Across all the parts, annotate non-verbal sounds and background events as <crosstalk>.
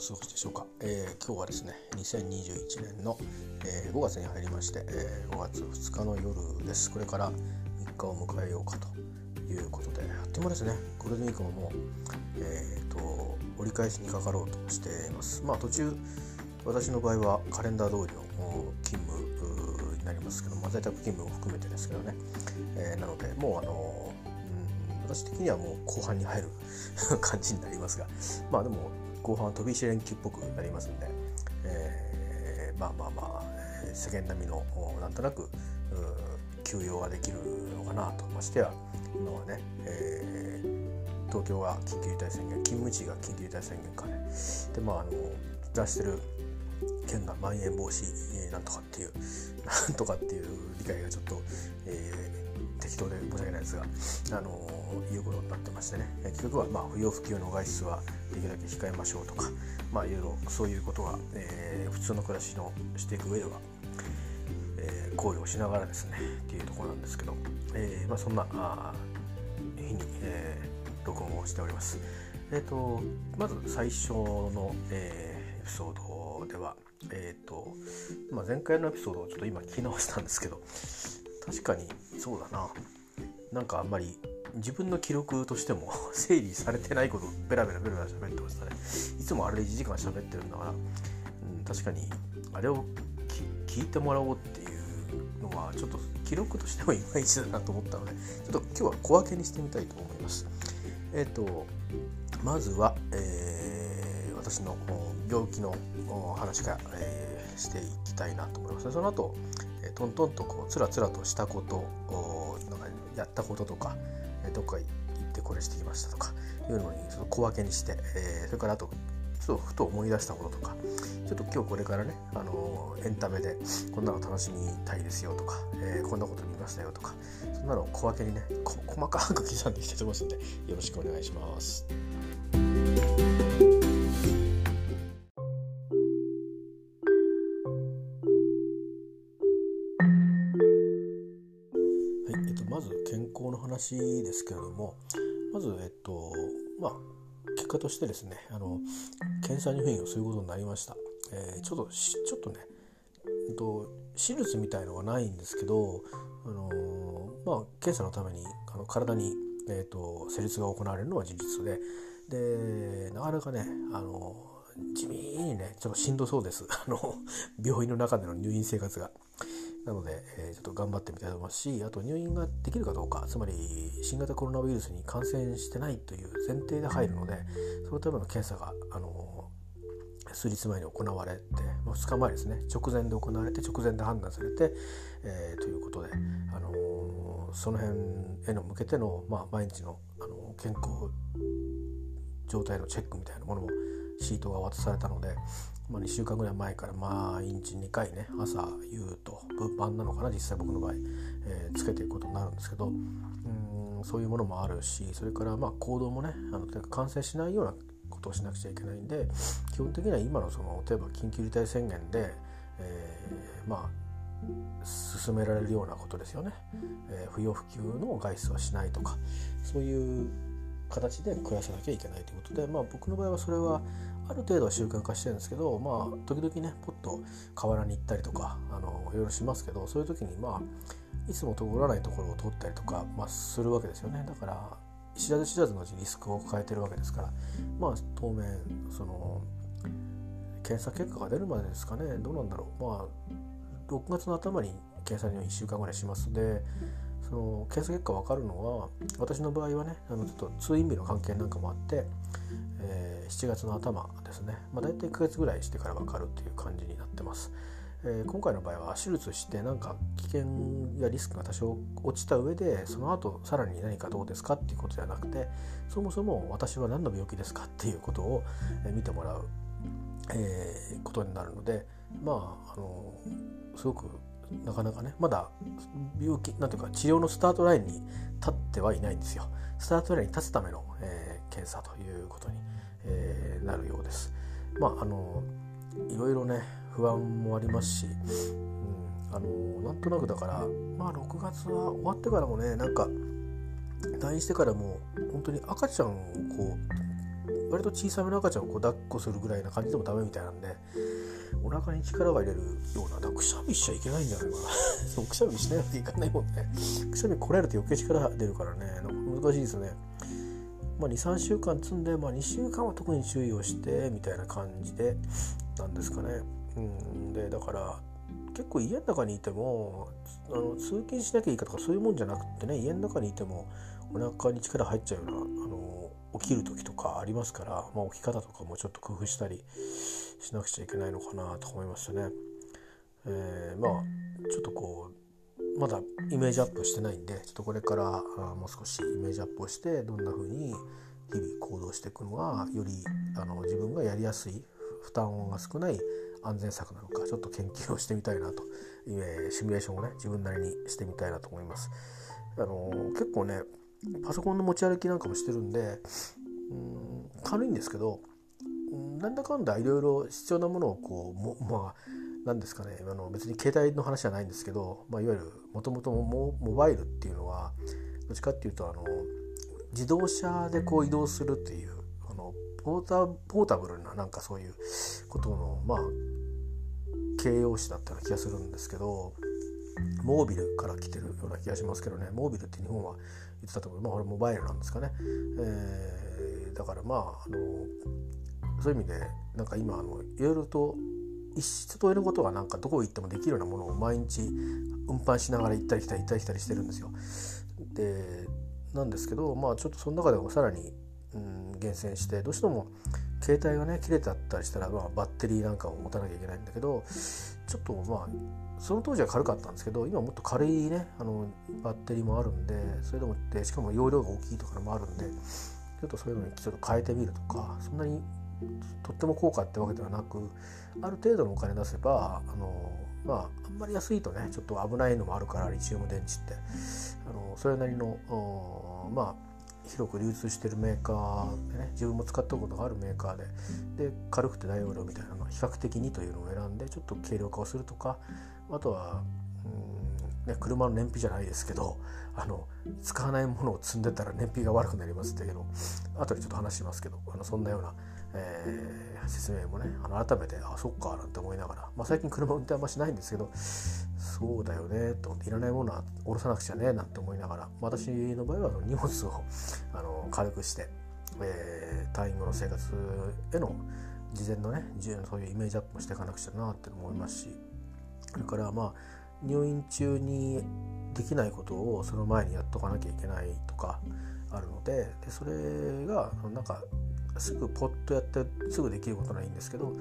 過ごしでしょうか、えー、今日はですね2021年の、えー、5月に入りまして、えー、5月2日の夜です。これから3日を迎えようかということであっという間ですね。ゴールデンウィークももう、えーと、折り返しにかかろうとしています。まあ途中私の場合はカレンダー通りの勤務になりますけど、まあ、在宅勤務を含めてですけどね、えー、なのでもうあの私的にはもう後半に入る <laughs> 感じになりますが。まあでも後半飛び石連休っぽくなりますんで、えー、まあまあまあ世間並みのなんとなく休養ができるのかなとましてや今はね、えー、東京は緊急事態宣言勤務地が緊急事態宣言かね。でまああの出してる県がまん延防止なんとかっていう <laughs> なんとかっていう理解がちょっと、えー、適当で申し訳ないですが、あのー、いうことになってましてね結局はまあ不要不急の外出はできるだけ控えましょうとかまあいろいろそういうことが、えー、普通の暮らしのしていく上では、えー、考慮をしながらですねっていうところなんですけど、えーまあ、そんなあ日に、えー、録音をしております。えーと、まず最初の、えー、エピソードでは、えーとまあ、前回のエピソードをちょっと今聞き直したんですけど確かにそうだな。なんかあんまり自分の記録としても <laughs> 整理されてないことベラベラベラベラ喋ってましたね。いつもあれで1時間喋ってるんだから、うん、確かにあれを聞いてもらおうっていうのはちょっと記録としてもいまいちだなと思ったのでちょっと今日は小分けにしてみたいと思います。えっ、ー、とまずは、えー、私の病気の話から、えー、していきたいなと思います。その後、え、トントンとこうつらつらとしたことなんかやったこととか、どっか行ってこれしてきましたとかいうのにちょっと小分けにして、え、それからあとちょっとふと思い出したこととかちょっと今日これからね、あの、エンタメでこんなの楽しみたいですよとか、えー、こんなこと見ましたよとかそんなのを小分けにね細かく刻んできてますんでよろしくお願いします。話ですけれどもまずえっとまあ結果としてですねあの検査入院をすることになりました、えー、ちょっとちょっとね、えっと、手術みたいのはないんですけど、あのまあ、検査のためにあの体に、えーと、施術が行われるのは事実ででなかなかね、あの地味にねちょっとしんどそうですあの病院の中での入院生活が。なので、えー、ちょっと頑張ってみたいと思いますしあと入院ができるかどうかつまり新型コロナウイルスに感染してないという前提で入るのでそのための検査があの数日前に行われて、まあ、2日前ですね。直前で行われて直前で判断されて、えー、ということで、あのー、その辺への向けての、まあ、毎日の、あの健康状態のチェックみたいなものもシートが渡されたので、まあ、2週間ぐらい前から毎日2回ね朝夕と物販なのかな実際僕の場合、えー、つけていくことになるんですけどうんそういうものもあるしそれからまあ行動もねあの感染しないようなことをしなくちゃいけないんで基本的には今のその例えば緊急事態宣言で、えー、まあ進められるようなことですよね、えー、不要不急の外出はしないとかそういう形で暮らさなきゃいけないということで、まあ、僕の場合はそれはある程度は習慣化してるんですけどまあ時々ねポッと河原に行ったりとかあのいろいろしますけどそういう時にまあいつも通らないところを通ったりとか、まあ、するわけですよね。だから知らず知らずのうちリスクを抱えてるわけですからまあ当面その検査結果が出るまでですかね。どうなんだろう。まあ6月の頭に検査には1週間ぐらいします。のでその検査結果分かるのは私の場合はねあのちょっと通院日の関係なんかもあって、えー、7月の頭ですね、まあ、大体1ヶ月ぐらいしてから分かるという感じになってます。えー、今回の場合は手術してなんか危険やリスクが多少落ちた上でその後さらに何かどうですかっていうことじゃなくてそもそも私は何の病気ですかっていうことを見てもらう、えー、ことになるのでまああのすごくなかなかねまだ病気なんていうか治療のスタートラインに立ってはいないんですよ。スタートラインに立つための、えー、検査ということに、えー、なるようです。まああのいろいろね不安もありますし、うん、あのなんとなくだからまあ6月は終わってからもねなんか退院してからも本当に赤ちゃんをこう割と小さめの赤ちゃんをこう抱っこするぐらいな感じでもダメみたいなんでお腹に力が入れるようなだくしゃみしちゃいけないんじゃな。いかなそうくしゃみしないわけいかないもんね。くしゃみこらえると余計力出るからね。難しいですね。まあ、23週間積んで、まあ、2週間は特に注意をしてみたいな感じでなんですかね。うん、でだから結構家の中にいてもあの通勤しなきゃいいかとかそういうもんじゃなくてね家の中にいてもお腹に力入っちゃうようなあの起きる時とかありますから、まあ、起き方とかもちょっと工夫したりしなくちゃいけないのかなと思いましたね。えー、まあちょっとこうまだイメージアップしてないんでちょっとこれからあもう少しイメージアップをしてどんな風に日々行動していくのがよりあの自分がやりやすい負担が少ない安全策なのかちょっと研究をしてみたいなと、えー、シミュレーションをね自分なりにしてみたいなと思います。あのー、結構ねパソコンの持ち歩きなんかもしてるんでうん軽いんですけどなんだかんだいろいろ必要なものをこうもまあ何ですかね。あの別に携帯の話じゃないんですけど、まあ、いわゆるもともとモバイルっていうのはどっちかっていうとあの自動車でこう移動するっていうあのポータポータブルななんかそういうことのまあ形容詞だったような気がするんですけどモービルから来てるような気がしますけどね。モービルって日本は言ってたと思う。まあこれモバイルなんですかね、えー、だからまああのそういう意味でなんか今あのいろいろと一室といることがなんかどこ行ってもできるようなものを毎日運搬しながら行ったり来たり行ったり来たりしてるんですよ。でなんですけどまあちょっとその中でもさらに、うん、厳選してどうしても携帯がね切れてあったりしたら、まあ、バッテリーなんかを持たなきゃいけないんだけどちょっとまあその当時は軽かったんですけど今もっと軽いねあのバッテリーもあるんでそれでもってしかも容量が大きいとかもあるんでちょっとそういうのにちょっと変えてみるとかそんなにとっても高価ってわけではなくある程度のお金出せばあのまああんまり安いとねちょっと危ないのもあるからリチウム電池って。あのそれなりのまあ広く流通してるメーカーでね自分も使ったことがあるメーカーでで軽くて大容量みたいなの比較的にというのを選んでちょっと軽量化をするとかあとはうん、ね、車の燃費じゃないですけどあの使わないものを積んでたら燃費が悪くなりますっていうの後でちょっと話しますけどあのそんなようなえー、説明もねあの改めてあそっかなんて思いながら、まあ、最近車運転あんましないんですけどそうだよねといらないものは下ろさなくちゃねなんて思いながら私の場合は荷物をあの軽くして、えー、退院後の生活への事前のねそういうイメージアップもしていかなくちゃなって思いますしそれからまあ入院中にできないことをその前にやっとかなきゃいけないとかあるのででそれがなんかすぐポッとやってすぐできることないんですけど、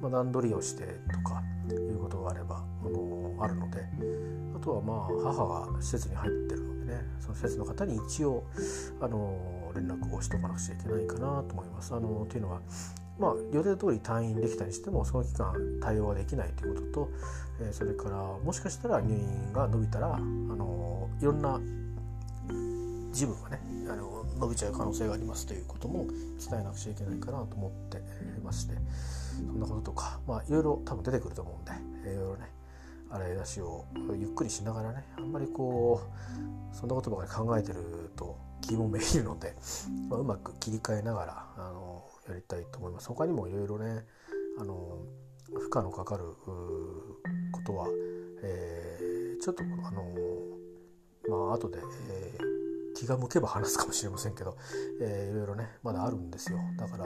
まあ、段取りをしてとかいうことがあればあのあるのであとはまあ母が施設に入ってるのでねその施設の方に一応あの連絡をしとかなくちゃいけないかなと思います。あのというのはまあ、予定通り退院できたりしてもその期間対応ができないということと、えー、それからもしかしたら入院が伸びたらあのいろんな事務がねあの伸びちゃう可能性がありますということも伝えなくちゃいけないかなと思ってましてそんなこととかまあいろいろ多分出てくると思うんでいろいろね洗い出しをゆっくりしながらねあんまりこうそんなことばかり考えてると気もめいるので、まあ、うまく切り替えながらあのやりたいと思います。他にもいろいろねあの負荷のかかることは、えー、ちょっとあのまあ後で、えー気が向けば話すかもしれませんけど、えー、いろいろねまだあるんですよ。だから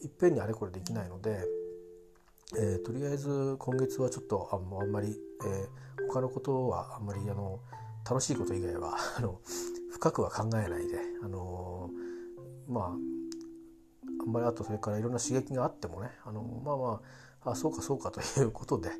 いっぺんにあれこれできないので、えー、とりあえず今月はちょっとああんまり、えー、他のことはあんまりあの楽しいこと以外は <laughs> あの深くは考えないで、あのー、まああんまりあとそれからいろんな刺激があってもね、あのまあまああそうかそうかということで、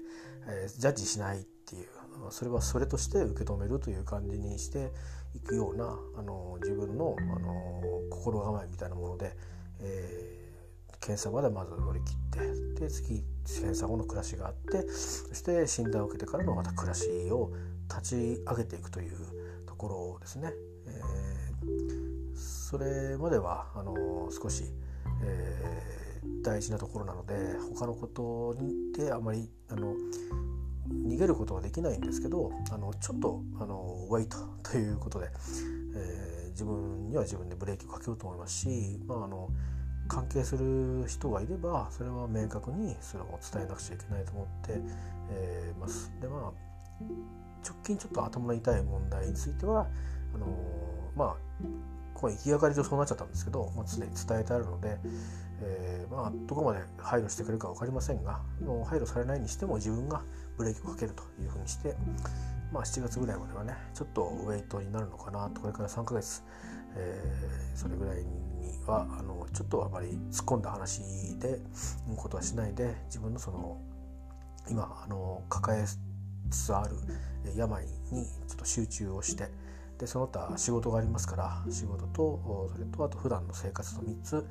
えー、ジャッジしないっていうそれはそれとして受け止めるという感じにしていくようなあの自分のあの心構えみたいなもので、えー、検査までまず乗り切ってで次検査後の暮らしがあってそして診断を受けてからのまた暮らしを立ち上げていくというところですね。えー、それまではあの少し、えー、大事なところなので他のことであまりあの逃げることはできないんですけどあのちょっとあのウェイトということで、えー、自分には自分でブレーキをかけようと思いますし、まあ、あの関係する人がいればそれは明確にそれを伝えなくちゃいけないと思って、えー、ます。でまあ直近ちょっと頭の痛い問題についてはあのー、まあこの行きがかり上そうなっちゃったんですけど、まあ、常に伝えてあるので、えー、まあどこまで配慮してくれるか分かりませんがもう配慮されないにしても自分がブレーキをかけるというふうにして、まあ、7月ぐらいまではねちょっとウェイトになるのかなとこれから3ヶ月、えー、それぐらいにはあのちょっとあまり突っ込んだ話でことはしないで自分のその今あの抱えつつある病にちょっと集中をしてでその他仕事がありますから仕事とそれとあと普段の生活と3つ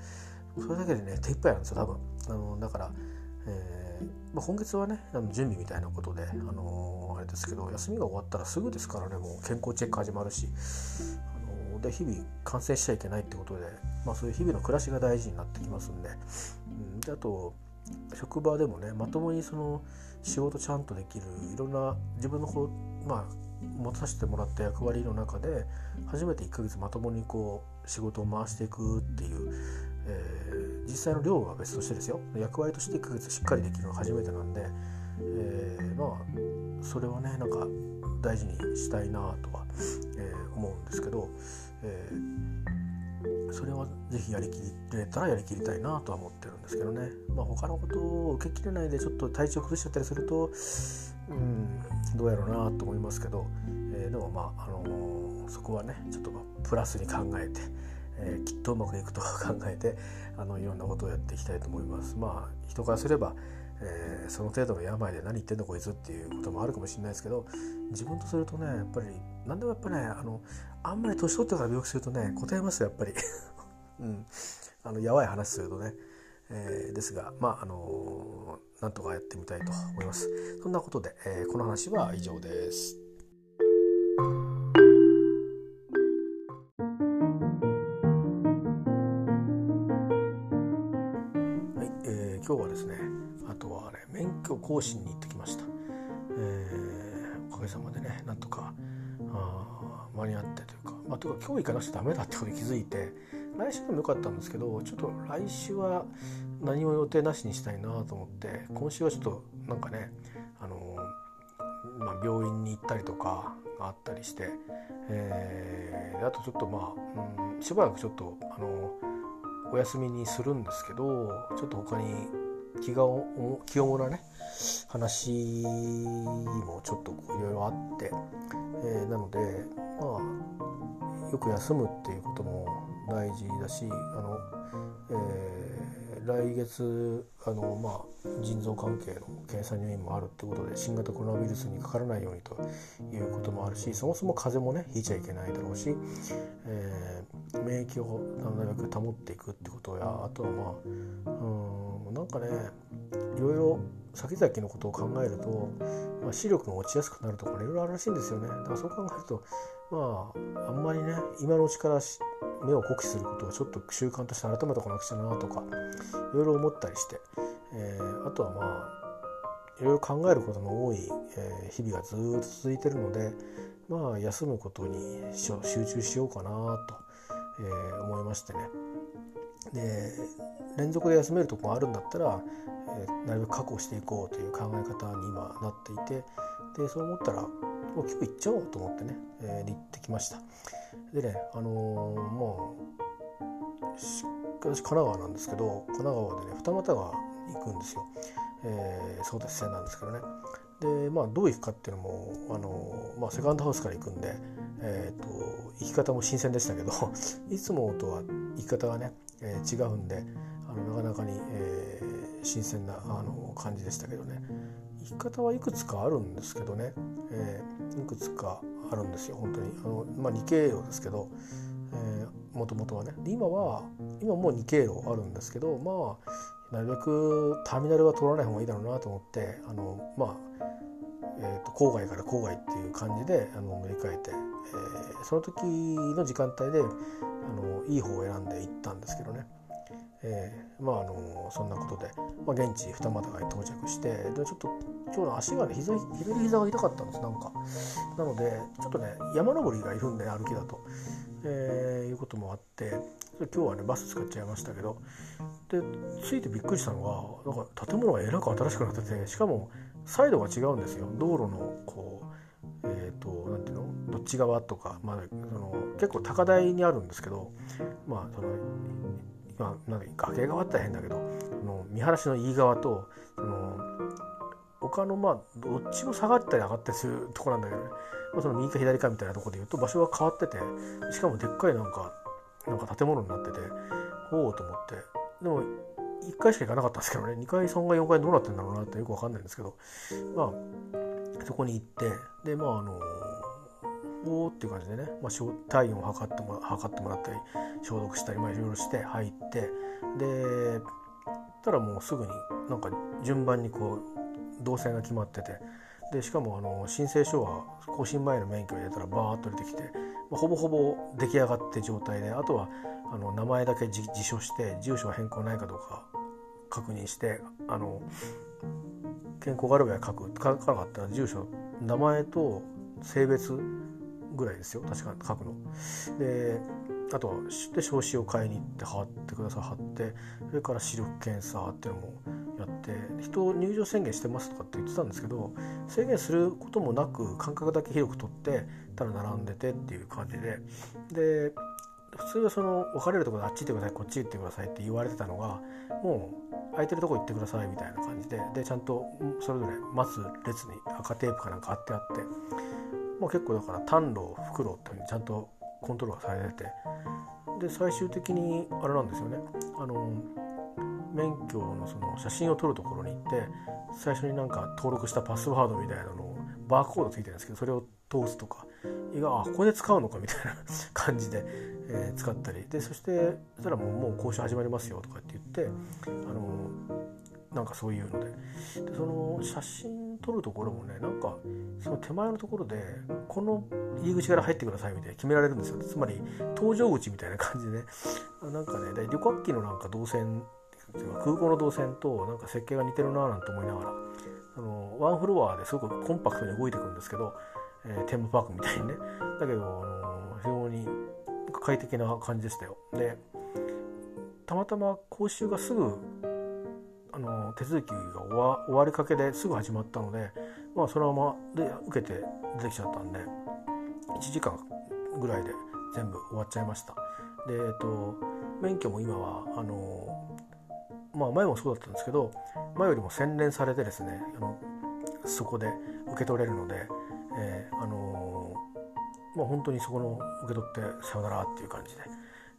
それだけでね手一杯なんですよ多分。あのだから、えーまあ、今月はねあの準備みたいなことで、あのー、あれですけど休みが終わったらすぐですからねもう健康チェック始まるし、あのー、で日々感染しちゃいけないってことで、まあ、そういう日々の暮らしが大事になってきますんで,、うん、であと職場でもねまともにその仕事ちゃんとできるいろんな自分のこうまあ持たせてもらった役割の中で初めて1ヶ月まともにこう仕事を回していくっていう、えー、実際の量は別としてですよ。役割として1ヶ月しっかりできるのが初めてなんで、えー、まあそれはねなんか大事にしたいなとは、えー、思うんですけど、えー、それは是非やりきれたらやりきりたいなとは思ってるんですけどね、まあ、他のことを受けきれないでちょっと体調崩しちゃったりするとうんどうやろうなと思いますけど、えー、でもまあ、あの、そこはねちょっとプラスに考えて、えー、きっとうまくいくと考えて <laughs> あのいろんなことをやっていきたいと思います。まあ人からすればえー、その程度の病で何言ってんのこいつっていうこともあるかもしれないですけど自分とするとねやっぱり何でもやっぱねあのあんまり年取ってから病気するとね答えますよやっぱり、<laughs> うん、あのやばい話するとね、えー、ですがまああのー、なんとかやってみたいと思います。そんなことで、えー、この話は以上です。今日はですねあとはね免許更新に行ってきました、えー、おかげさまでねなんとかあ間に合ってというか、まあ、というか今日行かなくちゃダメだってことに気づいて来週でもよかったんですけどちょっと来週は何も予定なしにしたいなと思って今週はちょっとなんかねあの、まあ、病院に行ったりとかがあったりして、えー、あとちょっとまあ、うん、しばらくちょっとあのお休みにするんですけどちょっと他に気が気重なね話もちょっといろいろあって、えー、なのでまあよく休むっていうことも大事だしあの、えー、来月あの、まあ、腎臓関係の検査入院もあるってことで新型コロナウイルスにかからないようにということもあるしそもそも風邪もねひいちゃいけないだろうし、え、免疫をなるべく保っていくってことやあとはまあうんなんかねいろいろ先々のことを考えると、まあ、視力が落ちやすくなるとかねいろいろあるらしいんですよね。だからそう考えるとまああんまりね今のうちから目を酷使することをちょっと習慣として改めておかなくちゃなとかいろいろ思ったりして、えー、あとはまあいろいろ考えることの多い、えー、日々がずっと続いてるのでまあ休むことに集中しようかなと、えー、思いましてね。で連続で休めるとこがあるんだったら、えー、なるべく確保していこうという考え方に今なっていてでそう思ったらもう今日行っちゃおうと思ってね、えー、行ってきました。でねあのー、もう私神奈川なんですけど神奈川でね二俣川行くんですよ、えー、そうです線なんですけどねでまあどう行くかっていうのもあのー、まあ、セカンドハウスから行くんで、えーと、行き方も新鮮でしたけど <laughs> いつもとは行き方がね、えー、違うんであのなかなかに、えー、新鮮なあの感じでしたけどね。行き方はいくつかあるんですけどね、えー、いくつかあるんですよ本当に。あの、まあ、2経路ですけどもともとはね。今は今もう2経路あるんですけどまあなるべくターミナルは取らない方がいいだろうなと思ってあのまあえーと、郊外から郊外っていう感じであの乗り換えて、えー、その時の時間帯であのいい方を選んで行ったんですけどね、えー、まああのそんなことで、まあ、現地二俣川に到着してでちょっと今日の足がね膝左膝が痛かったんですなんか。なのでちょっとね山登りがいるんで歩きだと、えー、いうこともあって今日はねバス使っちゃいましたけどで着いてびっくりしたのがなんか建物がえらく新しくなっててしかもサイドが違うんですよ。道路のこうえ、ー、と何ていうの？どっち側とか、まあ、その結構高台にあるんですけどまあそのまあ、なん崖側って変だけどの見晴らしのいい側とその他のまあどっちも下がったり上がったりするとこなんだけどね、まあ、その右か左かみたいなとこで言うと場所が変わっててしかもでっかいなんかなんか建物になってておおと思って。でも1回しか行かなかったんですけどね。2階3階4階どうなってんだろうなってよく分かんないんですけど。まあそこに行ってでまああのおおっていう感じでね、まあ、体温を測っても測ってもらったり消毒したり、まあ、いろいろして入ってでたらもうすぐになんか順番にこう動線が決まっててでしかもあの申請書は更新前の免許を入れたらバーッと出てきて、まあ、ほぼほぼ出来上がって状態であとはあの名前だけ辞書して住所は変更ないかどうか確認してあの健康がある場合は書く。書かなかったら住所名前と性別ぐらいですよ。確か書くの。であとはで証子を買いに行って貼ってください貼ってそれから視力検査っていうのもやって人入場宣言してますとかって言ってたんですけど制限することもなく間隔だけ広く取ってただ並んでてっていう感じで。で普通はその分かれるところであっち行ってくださいこっち行ってくださいって言われてたのがもう空いてるとこ行ってくださいみたいな感じででちゃんとそれぞれ待つ列に赤テープかなんか貼ってあってもう結構だから短路袋っていうふうにちゃんとコントロールされててで最終的にあれなんですよね。あの免許のその写真を撮るところに行って最初になんか登録したパスワードみたいなのをバーコードついてるんですけどそれを通すとか。意外あここで使うのかみたいな <laughs> 感じで、えー、使ったり。でそしてそしたらもうもう交渉始まりますよとかって言ってあのなんかそういうので。でその写真撮るところもねなんかその手前のところでこの入り口から入ってくださいみたいに決められるんですよ。つまり搭乗口みたいな感じで、<laughs> ね、なんかね旅客機のなんか動線空港の動線となんか設計が似てるななんて思いながらあのワンフロアですごくコンパクトに動いていくんですけど、えー、テーマパークみたいにねだけど、あの非常に快適な感じでしたよでたまたま講習がすぐあの手続きが終わりかけですぐ始まったので、まあ、そのままで受けて出てきちゃったんで1時間ぐらいで全部終わっちゃいました。で、えっと、免許も今はあのまあ前もそうだったんですけど前よりも洗練されてですねあのそこで受け取れるので、えー、あのまあ本当にそこの受け取ってさよならっていう感じで。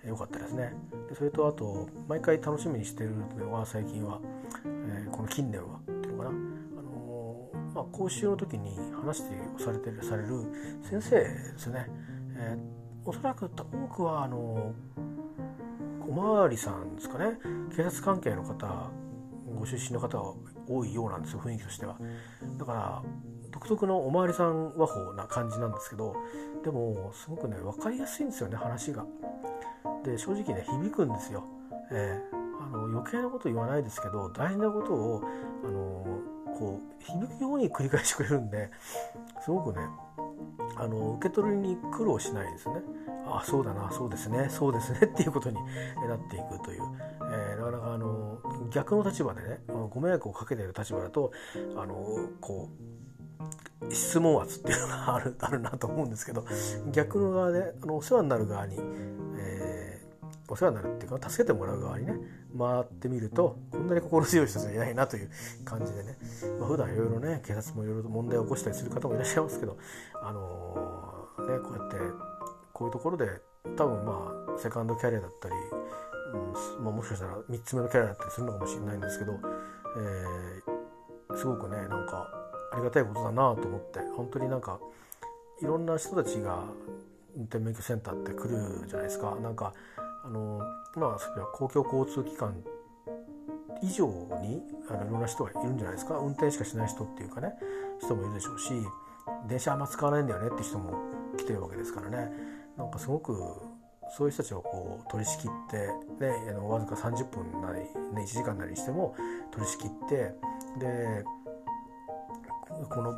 良かったですね。でそれとあと毎回楽しみにしてるのは最近は、えー、この近年はっていうのかな、あのー、まあ、講習の時に話してされてるされる先生ですね、えー、おそらく多くはあのおまわりさんですかね。警察関係の方ご出身の方が多いようなんですよ雰囲気としては。だから独特のおまわりさん和法な感じなんですけどでもすごくね分かりやすいんですよね話がで正直ね響くんですよ。えー、あの余計なこと言わないですけど大事なことをあのこう響くように繰り返してくれるんですごくねあの受け取りに苦労しないですね。あそうだなそうですねそうですねっていうことになっていくという、えー、なかなかあの逆の立場でねご迷惑をかけている立場だとあのこう質問圧っていうのがあるあるなと思うんですけど逆の側であのお世話になる側にお世話になるっていうか助けてもらう側にね回ってみるとこんなに心強い人じゃいないなという感じでね、まあ、普段いろいろね警察もいろいろと問題を起こしたりする方もいらっしゃいますけどあのー、ねこうやってこういうところで多分まあセカンドキャリアだったり、うんまあ、もしかしたら3つ目のキャリアだったりするのかもしれないんですけど、えー、すごくねなんかありがたいことだなと思って本当になんかいろんな人たちが運転免許センターって来るじゃないですか。なんかあのまあ公共交通機関以上にあのいろんな人がいるんじゃないですか。運転しかしない人っていうかね人もいるでしょうし電車あんま使わないんだよねって人も来てるわけですからね。なんかすごくそういう人たちをこう取り仕切ってねあのわずか30分なり、ね、1時間なりにしても取り仕切ってでこの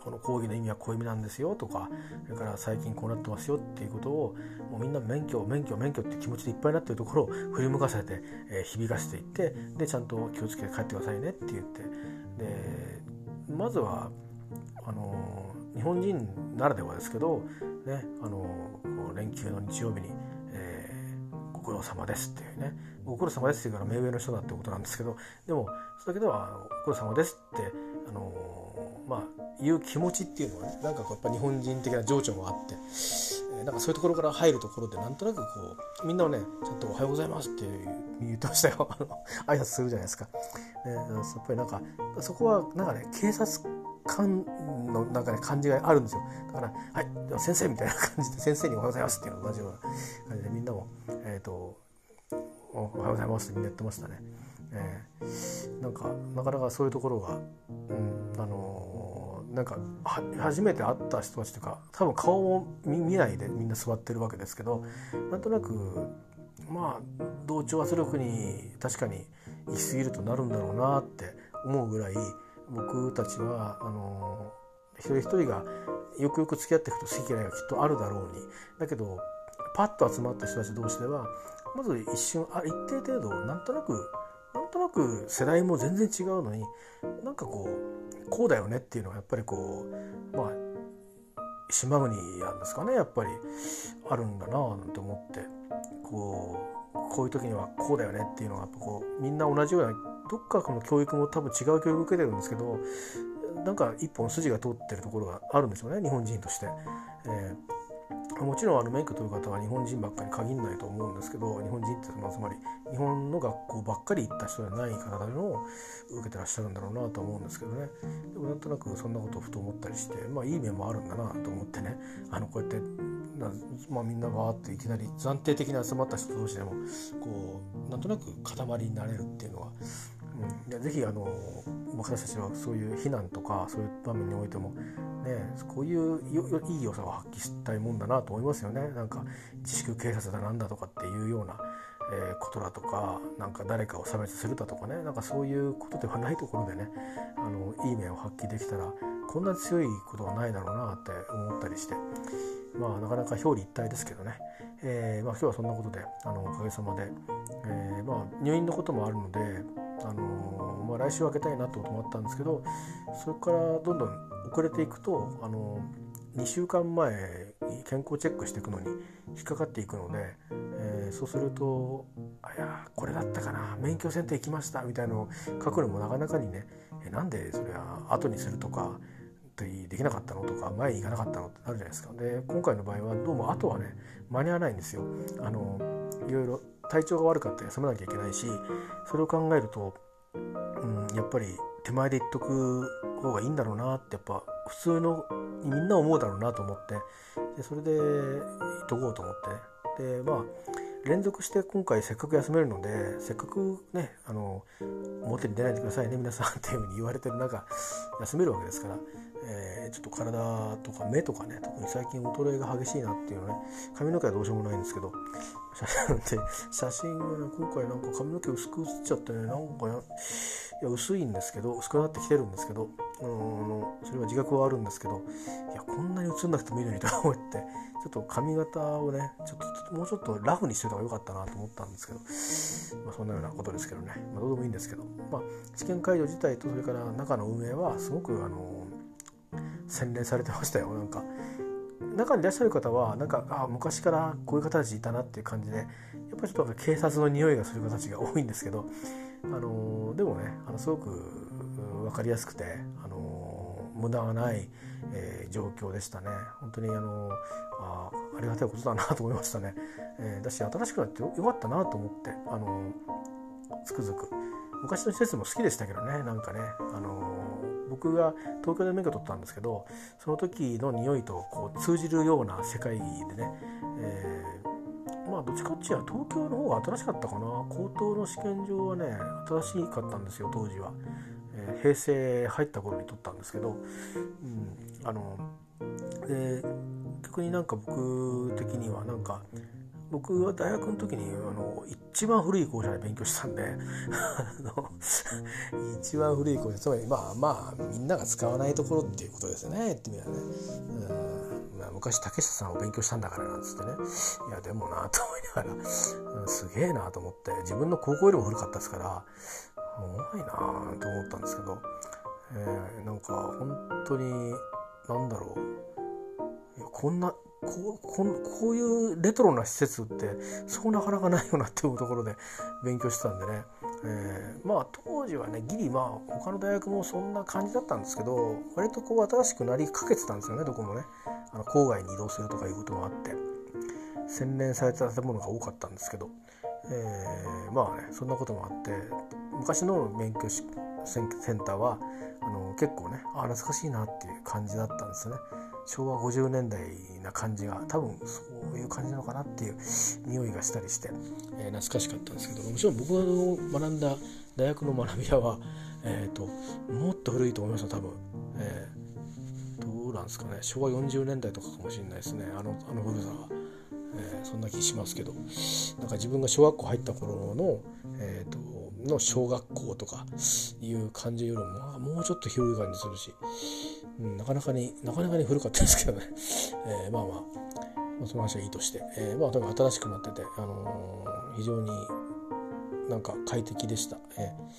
この講義の意味はこうい意味なんですよとかそれから最近こうなってますよっていうことをもうみんな免許免許免許って気持ちでいっぱいになってるところを振り向かせて、えー、響かせていってでちゃんと気をつけて帰ってくださいねって言って。でまずはあの日本人ならではですけど、ね、あの連休の日曜日に、苦労様ですっていうねご苦労様ですっていうから目上の人だってことなんですけどでもそれだけではご苦労様ですってあのまあいう気持ちっていうのはねなんかこうやっぱ日本人的な情緒もあって、え、なんかそういうところから入るところでなんとなくこうみんなをねちゃんと「おはようございます」って言ってましたよ <laughs> 挨拶するじゃないですか。ね、やっぱりなんかそこはなんかね警察官のなんかね感じがあるんですよだから「はい先生」みたいな感じで「先生におはようございます」っていうのと同じような感じでみんなも「えーと、おはようございます」ってみんなやってましたね。えー、なんかなかなかそういうところが、うん、あのー、なんか初めて会った人たちというか多分顔を見ないでみんな座ってるわけですけどなんとなくまあ同調圧力に確かに行き過ぎるとなるんだろうなって思うぐらい僕たちはあの一人一人がよくよく付き合っていくと好き嫌いがきっとあるだろうに。だけどパッと集まった人たち同士ではまず一瞬あ一定程度なんとなくなんとなく世代も全然違うのになんかこうこうだよねっていうのがやっぱりこうまあ島国なんですかねやっぱり。あるんだななんて思ってこうこういう時にはこうだよねっていうのがやっぱこうみんな同じようなどっかの教育も多分違う教育を受けてるんですけどなんか一本筋が通ってるところがあるんですよね日本人として。えーもちろんあの免許取る方は日本人ばっかり限らないと思うんですけど日本人ってつまり日本の学校ばっかり行った人じゃない方のを受けてらっしゃるんだろうなと思うんですけどねでもなんとなくそんなことをふと思ったりしてまあいい面もあるんだなと思ってねあのこうやってまあ、みんなわーっていきなり暫定的に集まった人同士でもこうなんとなく塊になれるっていうのはうん、ぜひあの私たちはそういう避難とかそういう場面においてもねこういういい良さを発揮したいもんだなと思いますよね。なんか自粛警察だなんだとかっていうような、えー、ことだとかなんか誰かを差別するだとかね。なんかそういうことではないところでねあのいい面を発揮できたらこんな強いことはないだろうなって思ったりして。まあなかなか表裏一体ですけどね、えーまあ、今日はそんなことであのおかげさまで、えーまあ、入院のこともあるのであのまあ、来週開けたいなと思ったんですけどそれからどんどん遅れていくと、あの2週間前健康チェックしていくのに引っかかっていくので、えー、そうすると「あいやこれだったかな免許センター行きました」みたいなのを書くのもなかなかにね「えなんでそれは後にするとか」できなかったのとか前に行かなかったのってなるじゃないですか。で今回の場合はどうもあとはね間に合わないんですよ。あのいろいろ体調が悪かったら休まなきゃいけないしそれを考えると、うん、やっぱり手前で言っとく方がいいんだろうなってやっぱ普通のみんな思うだろうなと思ってでそれで言っとこうと思って。でまあ連続して今回せっかく休めるのでせっかくねあの表に出ないでくださいね皆さんっていうふうに言われてる中休めるわけですから、えー、ちょっと体とか目とかね特に最近衰えが激しいなっていうのね髪の毛はどうしようもないんですけど写真で写真がね今回なんか髪の毛薄く写っちゃってねなんかいや薄いんですけど薄くなってきてるんですけどあのそれは自覚はあるんですけどいやこんなに映んなくてもいいのにと思ってちょっと髪型をねちょっともうちょっとラフにしてた方が良かったなと思ったんですけど、まあ、そんなようなことですけどね、まあ、どうでもいいんですけど、まあ、試験会場自体とそれから中の運営はすごくあの洗練されてましたよ。なんか中にいらっしゃる方はなんかあ昔からこういう方たちいたなっていう感じでやっぱりちょっと警察の匂いがする方たちが多いんですけどあのでもねあのすごく分かりやすくて、あの無駄がない、えー、状況でしたね。本当にあのあありがたいことだなと思いましたね、えー、だし新しくなってよかったなと思ってあのつくづく。昔の施設も好きでしたけどねなんかねあの僕が東京で免許取ったんですけどその時の匂いとこう通じるような世界でね、えー、まあどっちかっちは東京の方が新しかったかな。高等の試験場はね新しかったんですよ当時は、えー、平成入った頃に取ったんですけど、うん、あので逆になんか僕的にはなんか僕は大学の時にあの一番古い校舎で勉強したんで <laughs> 一番古い校舎つまりまあまあみんなが使わないところっていうことですよねってみはね、うん。まあ、昔竹下さんを勉強したんだからなんつってね。いやでもなと思いながら、すげえなと思って自分の高校よりも古かったですから重いなと思ったんですけど、えー、なんか本当になんだろう。こんなこうここういうレトロな施設ってそうなかなかないよなっていうところで勉強してたんでね、えー、まあ当時はねギリまあ他の大学もそんな感じだったんですけど割とこう新しくなりかけてたんですよねどこもね。あの郊外に移動するとかいうこともあって。洗練された建物が多かったんですけど、えー、まあねそんなこともあって昔の免許センターはあの結構ねあ懐かしいなっていう感じだったんですよね。昭和50年代な感じが多分そういう感じなのかなっていう匂いがしたりして、えー、懐かしかったんですけどもちろん僕の学んだ大学の学び屋は、えーと、もっと古いと思いますよ多分、えー、どうなんですかね。昭和40年代とかかもしれないですね。あのあの古さは。えー、そんな気しますけど。なんか自分が小学校入った頃の、えーと、の小学校とかいう感じよりも、もうちょっと広い感じするし、うん、なかなかになかなかに古かったですけどね、<laughs> えー、まあまあ、まあ、その話はいいとして、えー、まあ多分新しくなってて、あのー、非常になんか快適でした。えー、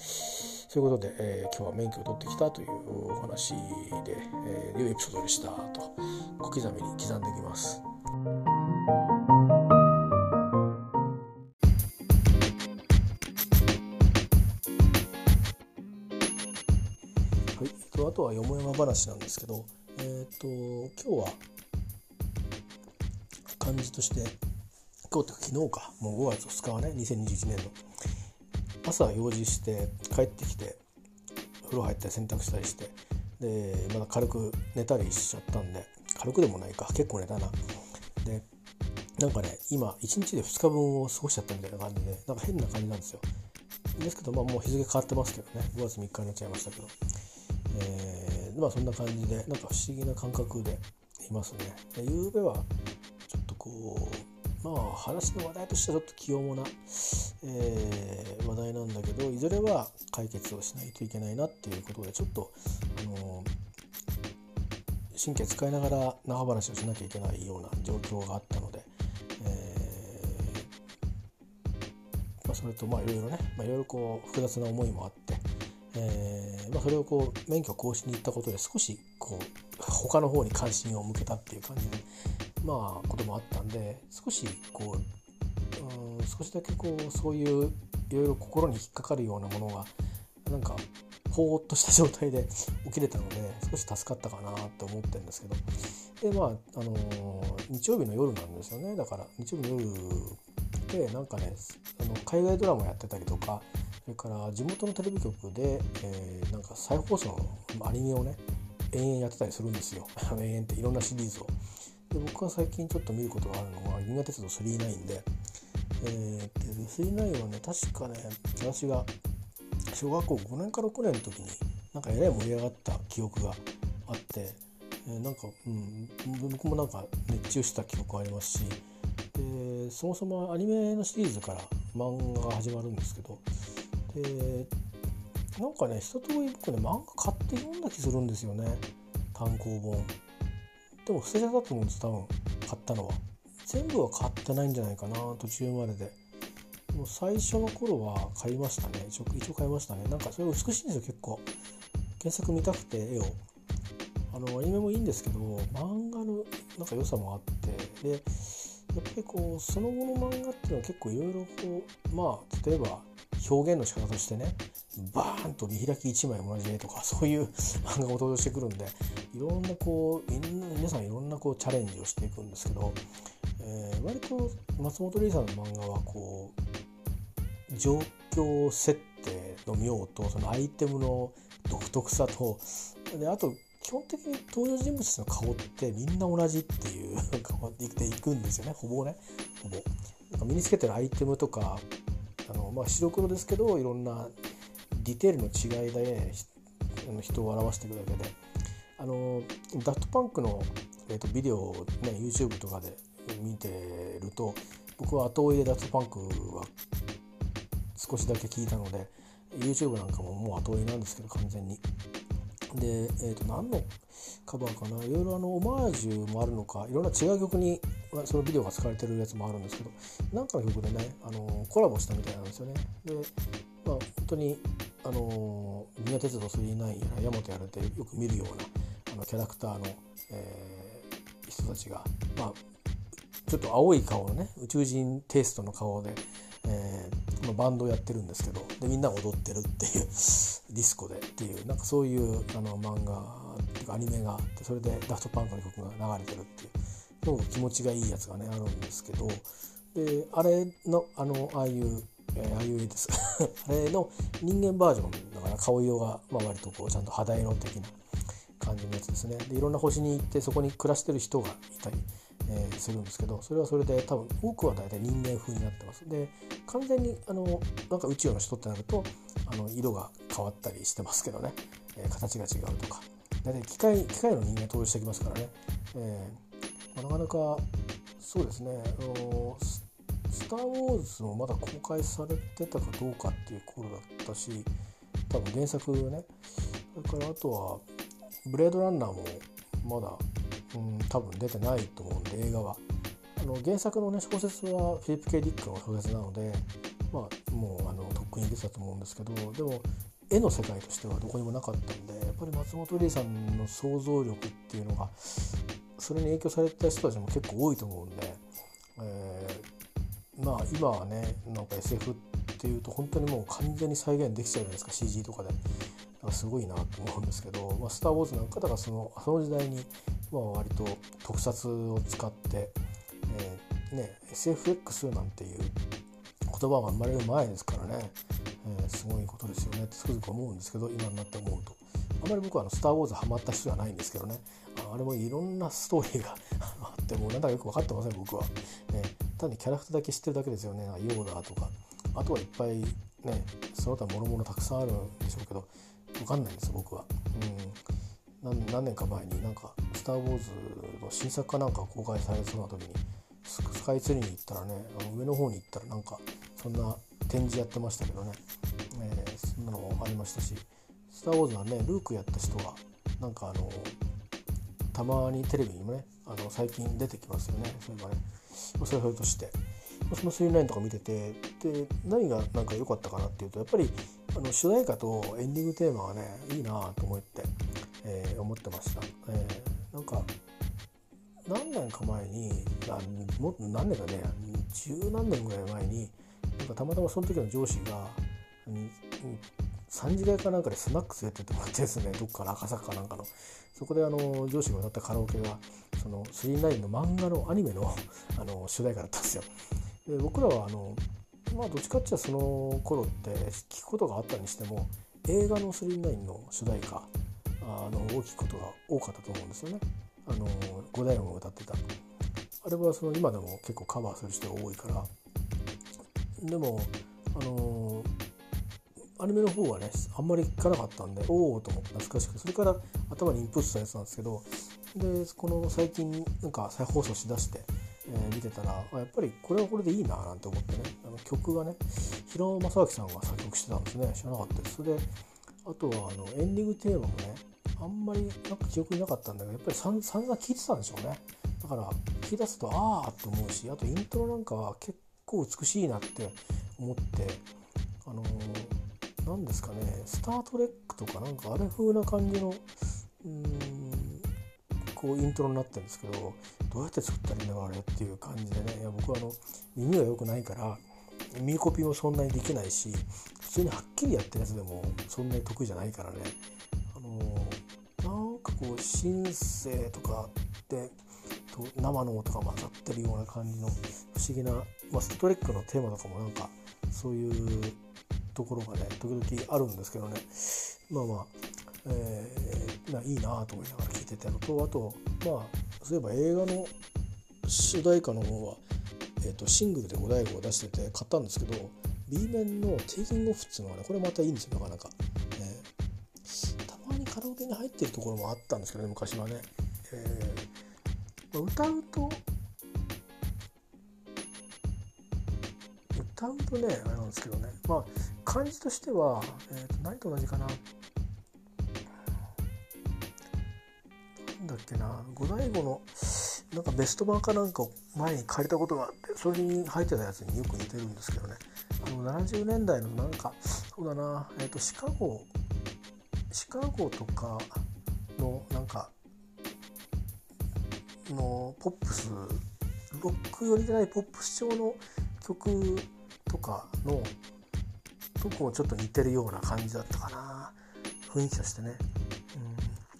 そういうことで、えー、今日は免許を取ってきたというお話で、えー、いエピソードでしたと小刻みに刻んでいきます。あとはよもや話なんですけど、えっ、ー、と今日は漢字として今日って昨日かもう5月2日はね2021年の。朝用事して帰ってきて風呂入ったり洗濯したりしてでまだ軽く寝たりしちゃったんで軽くでもないか結構寝たな。でなんかね今1日で2日分を過ごしちゃったみたいな感じでなんか変な感じなんですよ。ですけどまあもう日付変わってますけどね5月3日になっちゃいましたけど。えー、まあそんな感じでなんか不思議な感覚でいますね。で昨べはちょっとこうまあ話の話題としてはちょっと器用もな、えー、話題なんだけどいずれは解決をしないといけないなっていうことでちょっとあの神経使いながら那覇話をしなきゃいけないような状況があったので、えーまあ、それとまあいろいろね、まあ、いろいろこう複雑な思いもあって、えーまあ、それをこう免許更新に行ったことで少しこう他の方に関心を向けたっていう感じでまあこともあったんで少しこう、うん、少しだけこうそういういろいろ心に引っかかるようなものがなんかぽーっとした状態で <laughs> 起きれたので少し助かったかなって思ってるんですけど。でまあ、あのー、日曜日の夜なんですよね。だから日曜日の夜でなんかねあの海外ドラマやってたりとかそれから地元のテレビ局で、えー、なんか再放送のアニメをね延々やってたりするんですよ <laughs> 延々っていろんなシリーズを。で僕は最近ちょっと見ることがあるのは銀河鉄道999で、えー、999はね確かね私が小学校5年か6年の時になんかえらい盛り上がった記憶があって、えー、なんか、うん、僕もなんか熱中した記憶がありますしでそもそもアニメのシリーズから漫画が始まるんですけどでなんかね一通り僕ね漫画買って読んだ気するんですよね。単行本。でも捨てちゃったと思うんです多分買ったのは。全部は買ってないんじゃないかな途中までで。もう最初の頃は買いましたね。一応一応買いましたね。なんかそれ美しいんですよ結構。原作見たくて絵を。あのアニメもいいんですけど漫画のなんか良さもあって。でやっぱりこうその後の漫画っていうのは結構いろいろこうまあ例えば表現の仕方としてねバーンと見開き1枚同じ絵とか <laughs> そういう漫画が登場してくるんでいろんなこうみんな皆さんいろんなこうチャレンジをしていくんですけど、えー、割と松本零さんの漫画はこう状況設定の妙とそのアイテムの独特さとであと基本的に登場人物の顔ってみんな同じっていう <laughs> 顔でいくんですよねほぼねほぼ。なんか身につけてるアイテムとかあの、まあ、白黒ですけどいろんなディテールの違いで人を表していくだけであのダットパンクの、えーと、ビデオを、ね、YouTube とかで見てると僕は後追いでダフトパンクは少しだけ聞いたので YouTube なんかももう後追いなんですけど完全に。で、えー、と何のカバーかないろいろあのオマージュもあるのかいろんな違う曲にそのビデオが使われてるやつもあるんですけどなんかの曲でねあのコラボしたみたいなんですよね。でまあ本当にあの宮鉄道999やらヤマトやらでよく見るようなあのキャラクターの、えー、人たちが、まあ、ちょっと青い顔のね宇宙人テイストの顔で、えーまあ、バンドをやってるんですけどでみんな踊ってるっていう <laughs> ディスコでっていうなんかそういうあの漫画っていうかアニメがあってそれでダフトパンクの曲が流れてるっていうの気持ちがいいやつがねあるんですけどであれのあのああいうえー、ああいう絵です。<laughs> あれの人間バージョンだから顔色が、まあ、割とこうちゃんと肌色的な感じのやつですね。でいろんな星に行ってそこに暮らしてる人がいたりえー、するんですけどそれはそれで多分多くは大体人間風になってます。で完全にあのなんか宇宙の人ってなるとあの色が変わったりしてますけどね、えー、形が違うとか。大体機械機械の人間登場してきますからね、えーまあ、なかなかそうですね。あのスター・ウォーズもまだ公開されてたかどうかっていう頃だったし多分原作ね。それからあとはブレードランナーもまだうん多分出てないと思うで映画はあの原作のね小説はフィリップ・ケイ・ディックの小説なのでまあもうあのとっくに出てたと思うんですけどでも絵の世界としてはどこにもなかったんでやっぱり松本零さんの想像力っていうのがそれに影響された人たちも結構多いと思うんで、えー、まあ今はねなんか SF っていうと本当にもう完全に再現できちゃうじゃないですか CG とかで。すごいなと思うんですけど「まあ、スター・ウォーズ」なんかだからそのその時代にまあ、割と特撮を使って、えー、ね、SFX なんていう言葉が生まれる前ですからね、えー、すごいことですよね。ってつくづく思うんですけど今になって思うと。あまり僕はあの「スター・ウォーズ」ハマった人じゃないんですけどね。あれもいろんなストーリーが <laughs> あってもうなんだかよく分かってません僕は、えー、単にキャラクターだけ知ってるだけですよね。ヨーダーとか。あとはいっぱいねその他もろもろたくさんあるんでしょうけど分かんないんです僕は。うん。何年か前になんか「スター・ウォーズ」の新作かなんか公開されそうな時にスカイツリーに行ったらねあの上の方に行ったらなんかそんな展示やってましたけどね、えー、そんなのもありましたし「スター・ウォーズ」はねルークやった人がなんかあのたまにテレビにもねあの最近出てきますよね。それがねそれはそれとして。その3 9とか見ててで何がなんか良かったかなっていうとやっぱりあの主題歌とエンディングテーマがねいいなと思って、思ってました。えー、なんか何年か前にあも何年かね十何年ぐらい前になんかたまたまその時の上司が3時台かなんかでスナック連れてってもらってですねどっから赤坂かなんかのそこであの上司が歌ったカラオケがその39の漫画のアニメのあの主題歌だったんですよ。で僕らはあのまあどっちかっていうとその頃って聞くことがあったにしても映画の39の主題歌あの大きいことが多かったと思うんですよね。あの五代音が歌ってた。あれはその今でも結構カバーする人が多いから。でもあのアニメの方はねあんまり聞かなかったんでおおと思って懐かしくそれから頭にインプットしたやつなんですけどでこの最近なんか再放送しだして、えー、見てたらあやっぱりこれはこれでいいななんて思ってね。あの曲がね平尾正明さんが作曲してたんですね。知らなかったです。それであとはあのエンディングテーマもねあんまりなんか記憶になかったんだけどやっぱり散々聞いてたんでしょうね。だから聞き出すとああと思うしあとイントロなんかは結構美しいなって思ってあの何、ですかね「スター・トレック」とかなんかあれ風な感じのうんこうイントロになってるんですけどどうやって作ったらいいんだろうあれっていう感じでねいや僕はあの耳が良くないから耳コピもそんなにできないし普通にはっきりやってるやつでもそんなに得意じゃないからね。こうシンセとかでと生の音が混ざってるような感じの不思議な、まあ、ストレックのテーマとかもなんかそういうところがね時々あるんですけどねまあまあ、えー、いいなと思いながら聴いてたのとあとまあそういえば映画の主題歌の方は、えーと、シングルで5台を出してて買ったんですけど B 面の「テイキングオフ」っていうのがねこれまたいいんですよなかなか。カラオケに入ってるところもあったんですけどね昔はね、えー、歌うと歌うとねあれなんですけどね。まあ感じとしては、えー、と何と同じかな。なんだっけな。五醍醐のなんかベスト版かなんかを前に借りたことがあってそれに入ってたやつによく似てるんですけどね。あの70年代のなんかそうだな、えー、とシカゴシカゴとかのなんかのポップスロック寄りじゃないポップス調の曲とかのとこもちょっと似てるような感じだったかな雰囲気としてね、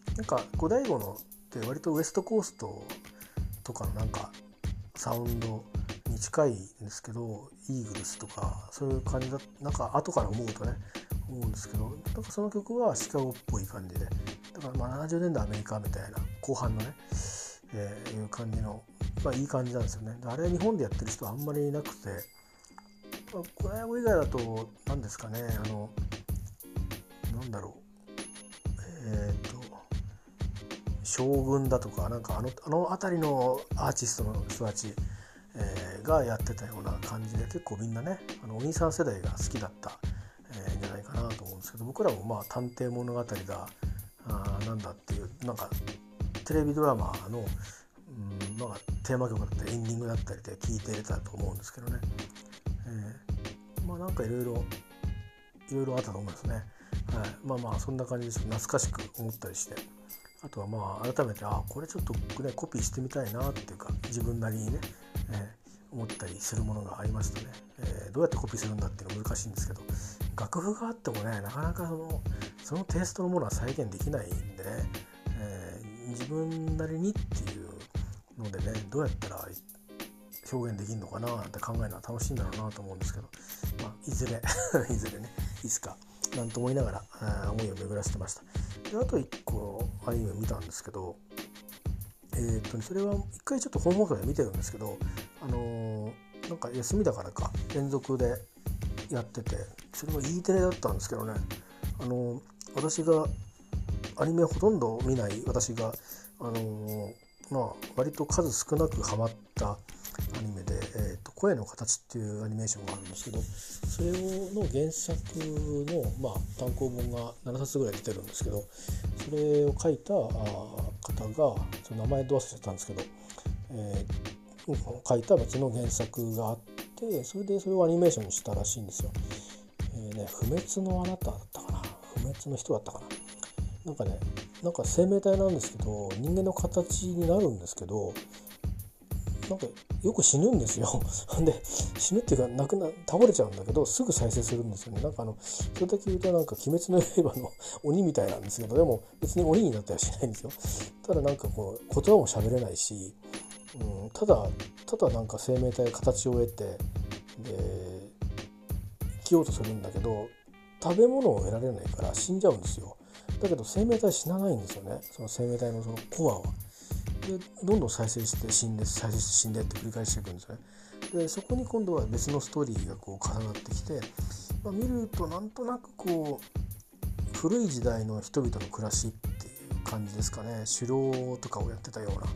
うん、なんか五醍醐のって割とウエストコーストとかのなんかサウンドに近いんですけどイーグルスとかそういう感じだなんか後から思うとね思うんですけどなんかその曲はシカゴっぽい感じでだからまあ70年代アメリカみたいな後半のね、えー、いう感じの、まあ、いい感じなんですよね。あれ日本でやってる人はあんまりいなくて、まあ、これ以外だと何ですかねあのなんだろうえっ、ー、と将軍だとかなんかあのあの辺りのアーティストの人たち、えー、がやってたような感じで結構みんなねあのお兄さん世代が好きだった、ですけど僕らもまあ探偵物語だあなんだっていうなんかテレビドラマの、うんまあ、テーマ曲だったりエンディングだったりで聴いてれたと思うんですけどね、えー、まあなんかいろいろいろいろあったと思いますね、はい、まあまあそんな感じで懐かしく思ったりして。あとはまあ改めてあこれちょっとねコピーしてみたいなっていうか自分なりにね、えー、思ったりするものがありましたね、えー、どうやってコピーするんだっていうのは難しいんですけど。楽譜があってもねなかなかそのそのテイストのものは再現できないんでね、えー、自分なりにっていうのでねどうやったら表現できるのかなって考えるのは楽しいんだろうなと思うんですけど、まあ、いずれ <laughs> いずれねいつかなんと思いながら思いを巡らせてました。であと1個アニメ見たんですけどえー、っと、それは一回ちょっと本放送で見てるんですけどあのー、なんか休みだからか連続でやっててそれも E テレだったんですけどね。あの私がアニメほとんど見ない私があのまあ割と数少なくハマったアニメで「えーと、声の形」っていうアニメーションがあるんですけどそれの原作の、まあ、単行本が7冊ぐらい出てるんですけどそれを書いた方がその名前どう忘れちゃったんですけど、えー、書いた別の原作があっててそれでそれをアニメーションにしたらしいんですよ。えーね、不滅のあなただったかな？不滅の人だったかな？なんかねなんか生命体なんですけど人間の形になるんですけどなんかよく死ぬんですよ。<laughs> で死ぬっていうか亡くな倒れちゃうんだけどすぐ再生するんですよね。なんかあのそれだけ言うとなんか「鬼滅の刃」の <laughs> 鬼みたいなんですけどでも別に鬼になったりはしないんですよ。ただなんかこう言葉も喋れないし、うん、ただただなんか生命体形を得てで生きようとするんだけど食べ物を得られないから死んじゃうんですよ。だけど生命体死なないんですよねその生命体のそのコアは。でどんどん再生して死んで再生して死んでって繰り返していくんですよね。でそこに今度は別のストーリーがこう重なってきて、まあ、見るとなんとなくこう古い時代の人々の暮らしっていう感じですかね狩猟とかをやってたような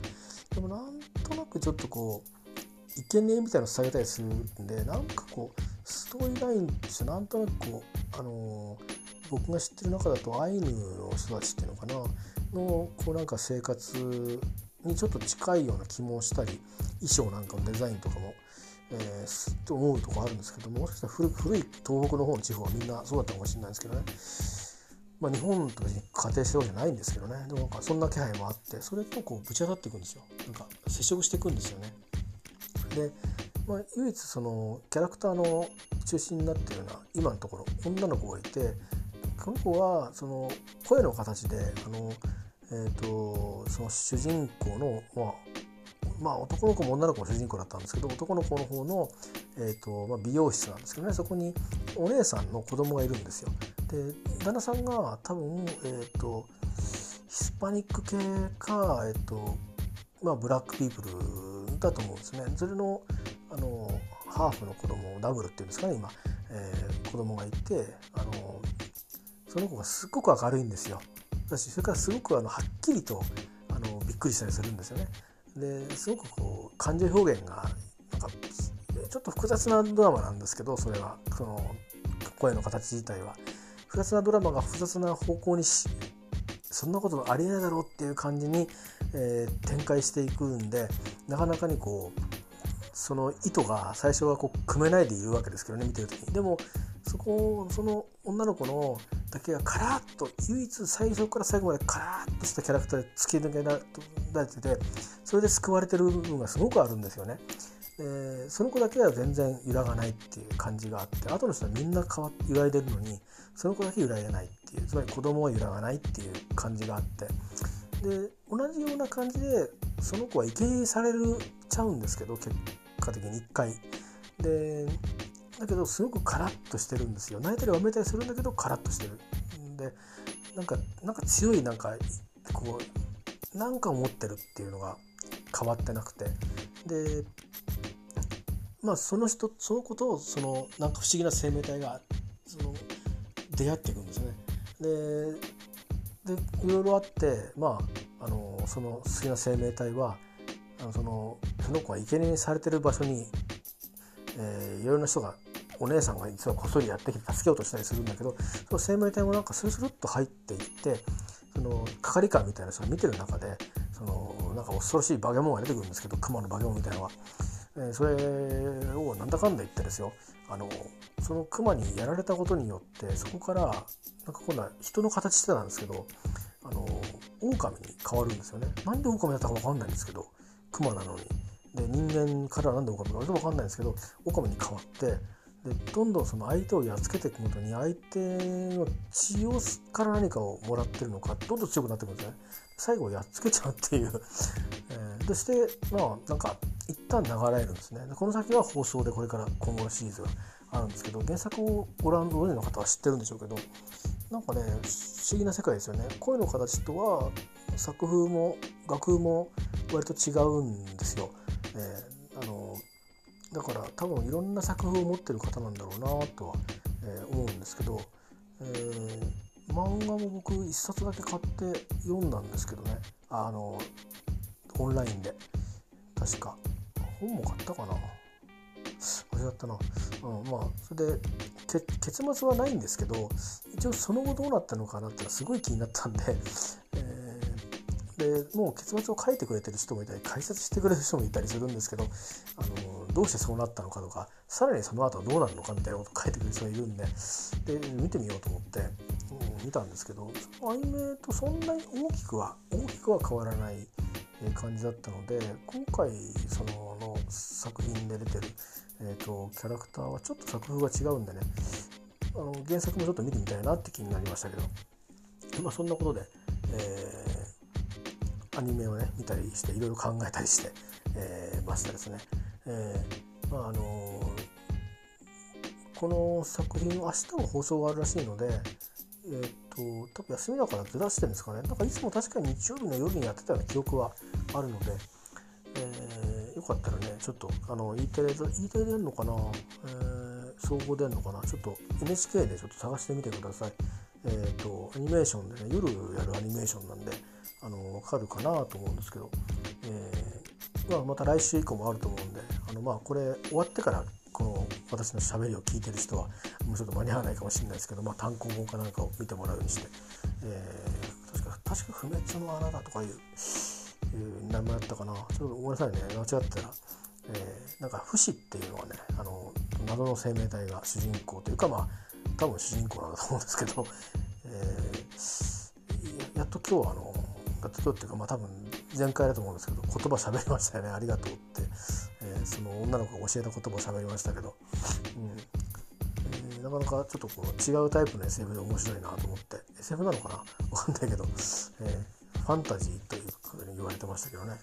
でもなんとなくちょっとこういけねえみたいなの伝えたりするんでなんかこうストーリーラインとしてなんとなくこうあのー僕が知ってる中だとアイヌの人たちっていうのかなのこうなんか生活にちょっと近いような気もしたり衣装なんかのデザインとかも、えー、と思うとこあるんですけどももしかしたら古古い東北の方の地方はみんなそうだったかもしれないんですけどね。まあ、日本と仮定してるわけじゃないんですけどね。でもなんかそんな気配もあってそれとこうぶち当たっていくんですよ。なんか接触していくんですよね。で、まあ、唯一そのキャラクターの中心になってるような今のところ女の子がいてこの子はその声の形であの、えーと、その主人公の、まあ、まあ男の子も女の子も主人公だったんですけど男の子の方の、えーとまあ、美容室なんですけどねそこにお姉さんの子供がいるんですよ。で旦那さんが多分、えーと、ヒスパニック系か、えーとまあ、ブラックピープルだと思うんですね。それのあのハーフの子供ダブルっていうんですかね今、えー、子供がいてあのその子がすっごく明るいんですよ。だしそれからすごくあのはっきりとあのびっくりしたりするんですよね。ですごくこう感情表現がなんかちょっと複雑なドラマなんですけどそれは。その声の形自体は。複雑なドラマが複雑な方向にしそんなことありえないだろうっていう感じに、えー、展開していくんでなかなかにこうその意図が最初はこう組めないでいるわけですけどね見てる時にでもそこその女の子のだけがカラッと唯一最初から最後までカラッとしたキャラクターで突き抜けられててそれで救われてる部分がすごくあるんですよね。でその子だけは全然揺らがないっていう感じがあって後の人はみんな変わ揺らいでるのにその子だけ揺らいでないっていうつまり子供は揺らがないっていう感じがあってで同じような感じでその子は生贄されるちゃうんですけど結果的に1回。でだけどすごくカラッとしてるんですよ。泣いたりわめたりするんだけどカラッとしてる。でなんかなんか強いなんかこうなんか思ってるっていうのが変わってなくて。でまあその人その子とそのなんか不思議な生命体がその出会っていくんですね。ででいろいろあってまああのその好きな生命体はそのその子が生贄にされてる場所に、えー、いろいろな人がお姉さんが実はこっそりやってきて助けようとしたりするんだけどその生命体もなんかスルスルっと入っていってその係官みたいな人が見てる中でそのなんか恐ろしい化け物が出てくるんですけど熊の化け物みたいなのが。えそれをなんだかんだ言ってですよあのその熊にやられたことによってそこからなんか今度は人の形してたんですけどあの狼に変わるんですよねなんで狼だったか分かんないんですけど熊なのに。で人間からなんで狼か分かんないんですけどオカミに変わってでどんどんその相手をやっつけていくごとに相手の血をから何かをもらってるのかどんどん強くなってくるんですね。最後やっつけちゃうっていう、えー、そしてまあなんか一旦流れるんですね。でこの先は放送でこれから今後のシリーズが。あるんですけど原作をご覧ご存の方は知ってるんでしょうけどなんかね不思議な世界ですよね。声の形とは作風も楽譜も割と違うんですよ、えー、あのだから多分いろんな作風を持ってる方なんだろうなとは、えー、思うんですけど、えー、漫画も僕1冊だけ買って読んだんですけどね。あのオンラインで。確か。本も買ったかな。忘れちゃったな、うん、まあそれで結末はないんですけど一応その後どうなったのかなってのはすごい気になったんで、<laughs> えー、でもう結末を書いてくれてる人もいたり解説してくれる人もいたりするんですけどあのどうしてそうなったのかとかさらにその後はどうなるのかみたいなことを書いてくれる人がいるんでで見てみようと思って、うん、見たんですけどアニメとそんなに大きくは大きくは変わらない感じだったので今回そのの作品で出てる、えーと、キャラクターはちょっと作風が違うんでねあの原作もちょっと見てみたいなって気になりましたけどまあそんなことで、えー、アニメをね見たりしていろいろ考えたりして、えー、ましたですね。えー、まああのこの作品明日も放送があるらしいのでえー、っと多分休みだからずらしてるんですかねなんかいつも確かに日曜日の夜にやってたような記憶はあるので、えー、よかったらねちょっとあの E テレ E テレでやるのかな、えー、総合でやるのかな？ちょっと NHK でちょっと探してみてください。えっ、とアニメーションでね夜やるアニメーションなんであの分かるかなと思うんですけど、えーまあ、また来週以降もあると思うんであのまあこれ終わってからこの私のしゃべりを聞いてる人はもうちょっと間に合わないかもしれないですけど、まあ、単行本かなんかを見てもらうようにして、えー、確か確か不滅の穴だとかいう、えー、名前だったかな。ちょっとごめんなさいね。間違ってたら、えー、なんか不死っていうのはねあの謎の生命体が主人公というかまあ多分主人公なんだと思うんですけど、<laughs> えー、やっと今日はあのやっとっていうかまあ多分前回だと思うんですけど言葉喋りましたよね。ありがとうって、えー、その女の子が教えた言葉を喋りましたけど、うん。なかなかちょっとこう違うタイプの SF で面白いなと思って。SF なのかな？わかんないけど、えー、ファンタジーという言われてましたけどね。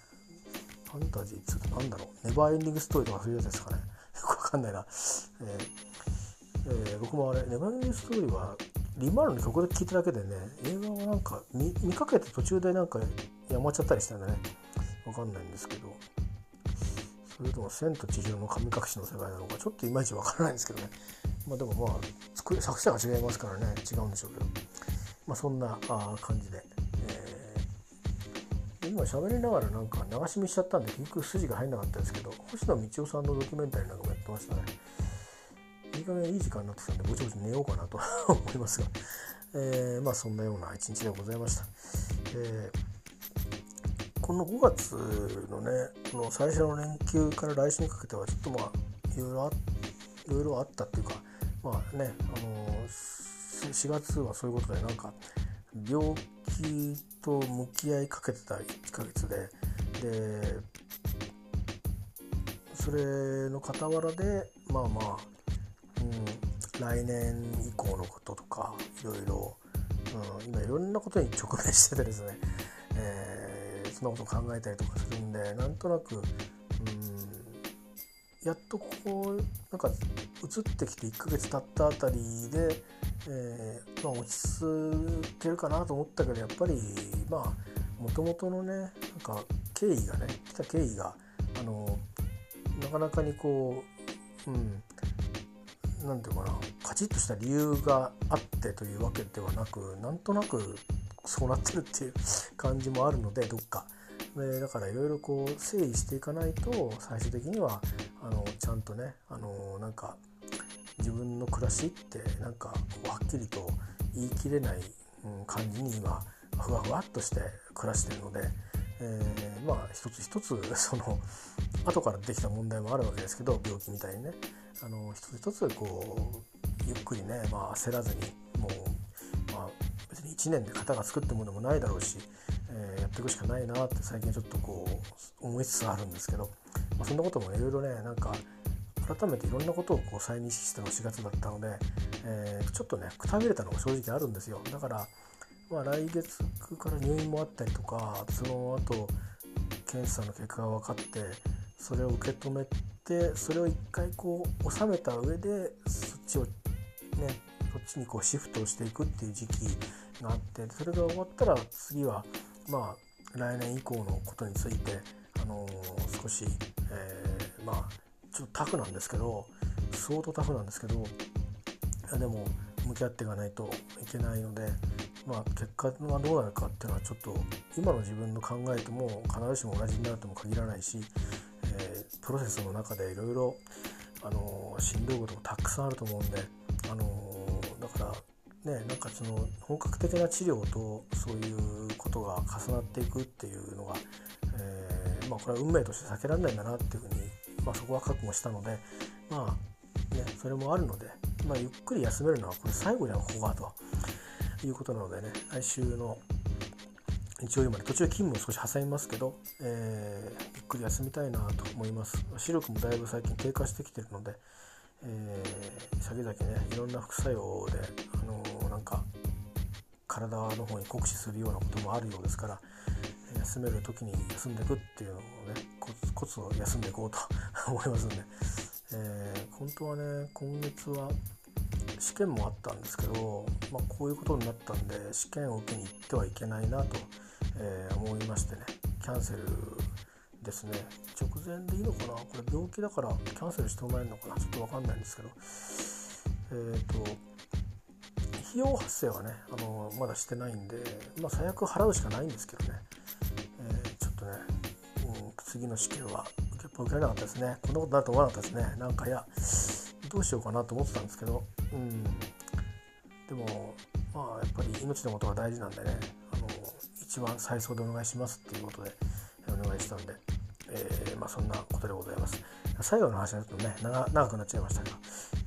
ファンタジーっつうと何だろう。ネバーエンディングストーリーとかそういうやつですかね。よくわかんないな、えーえー、僕もあれネバーエンディングストーリーはリマールの曲で聴いただけでね映画をなんか見見かけて途中でなんかやまっちゃったりしたんでね。わかんないんですけど。それとも「千と千尋の神隠し」の世界なのか。ちょっといまいちわからないんですけどね。まあ、でもまあ作作者が違いますからね。違うんでしょうけど、まあ、そんなあ感じで、今喋りながらなんか流し見しちゃったんで結局筋が入んなかったですけど星野道夫さんのドキュメンタリーなんかもやってましたね。いい加減いい時間になってきたんでぼちぼち寝ようかなと思いますが、えー、まあそんなような一日でございました、えー、この5月のねこの最初の連休から来週にかけてはちょっとまあいろいろあいろいろあったっていうかまあねあの4月はそういうことでなんか病気と向き合いかけてた1ヶ月ででそれの傍らでまあまあ、うん、来年以降のこととかいろいろ、うん、今いろんなことに直面しててですね、えー、そんなこと考えたりとかするんでなんとなく、うん、やっとここなんか移ってきて1ヶ月経ったあたりでえー、まあ、落ち着けるかなと思ったけどやっぱりまあもともとのねなんか経緯がね来た経緯があのなかなかにこううん何て言うかなカチッとした理由があってというわけではなくなんとなくそうなってるっていう感じもあるのでどっか。でだからいろいろこう整理していかないと最終的にはあのちゃんとねあのなんか自分の暮らしってなんかはっきりと言い切れない、感じに今ふわふわっとして暮らしてるので、えー、まあ一つ一つその <laughs> 後からできた問題もあるわけですけど病気みたいにね。あの一つ一つこうゆっくりね、まあ、焦らずにもう、まあ、別に1年で型が作ってものもないだろうし、えー、やっていくしかないなって最近ちょっとこう思いつつあるんですけど、まあ、そんなこともいろいろねなんか改めていろんなことをこう再認識したの4月だったので、えー、ちょっとねくたびれたのが正直あるんですよ。だから、まあ、来月から入院もあったりとかその後検査の結果が分かってそれを受け止めてそれを一回こう収めた上でそっちをねそっちにこうシフトしていくっていう時期があってそれが終わったら次はまあ来年以降のことについて、あのー、少し、えー、まあちょっとタフなんですけど相当タフなんですけどでも向き合っていかないといけないので、まあ、結果はどうなるかっていうのはちょっと今の自分の考えとも必ずしも同じになるとも限らないし、えー、プロセスの中でいろいろしんどいこともたくさんあると思うんで、あのー、だからねなんかその本格的な治療とそういうことが重なっていくっていうのが、えー、まあ、これは運命として避けられないんだなっていうふうにまあ、そこは覚悟したのでまあねそれもあるので、まあ、ゆっくり休めるのはこれ最後じゃんここがと。いうことなのでね来週の日曜日まで途中勤務を少し挟みますけど、えー、ゆっくり休みたいなと思います。視力もだいぶ最近低下してきてるので、えー、先々ねいろんな副作用で、あのー、なんか体の方に酷使するようなこともあるようですから休める時に休んでいくっていうのをねコツを休んでいこうと <laughs> 思いますんで、えー、本当はね今月は試験もあったんですけど、まあ、こういうことになったんで試験を受けに行ってはいけないなと、えー、思いましてねキャンセルですね。直前でいいのかな？これ病気だからキャンセルしてもらえるのかな？ちょっと分かんないんですけど。えっ、ー、と費用発生はねあのまだしてないんで、まあ、最悪払うしかないんですけどね。次の試験は受け受けられなかったですね。こんなことになると思わなかったですね。なんかいやどうしようかなと思ってたんですけど。うん。でもまあやっぱり命のことが大事なんでね。あの一番最速でお願いしますっていうことでお願いしたんで、えー、まあ、そんなことでございます。最後の話はちょっとね長くなっちゃいましたが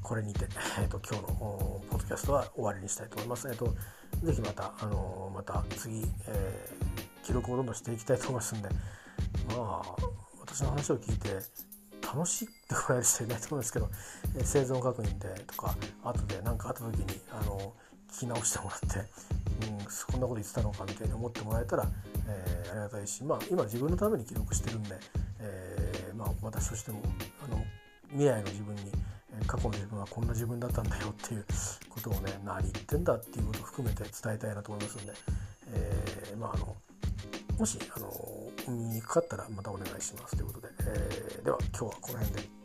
これにて、えーと、今日のポッドキャストは終わりにしたいと思います。えーと、とぜひまた、あのまた次、えー、記録をどんどんしていきたいと思いますんで、まあ私の話を聞いて楽しいってもらえる人いないと思うんですけど、えー、生存確認でとか後で何かあった時にあの聞き直してもらって、うん、そんなこと言ってたのかみたいに思ってもらえたら、えー、ありがたいし、まあ、今自分のために記録してるんで、えーまあ、私としてもあの未来の自分に過去の自分はこんな自分だったんだよっていうことをね何言ってんだっていうことを含めて伝えたいなと思いますんで、えー、まああのもしあの見にくかったらまたお願いしますということで、えー、では今日はこの辺で。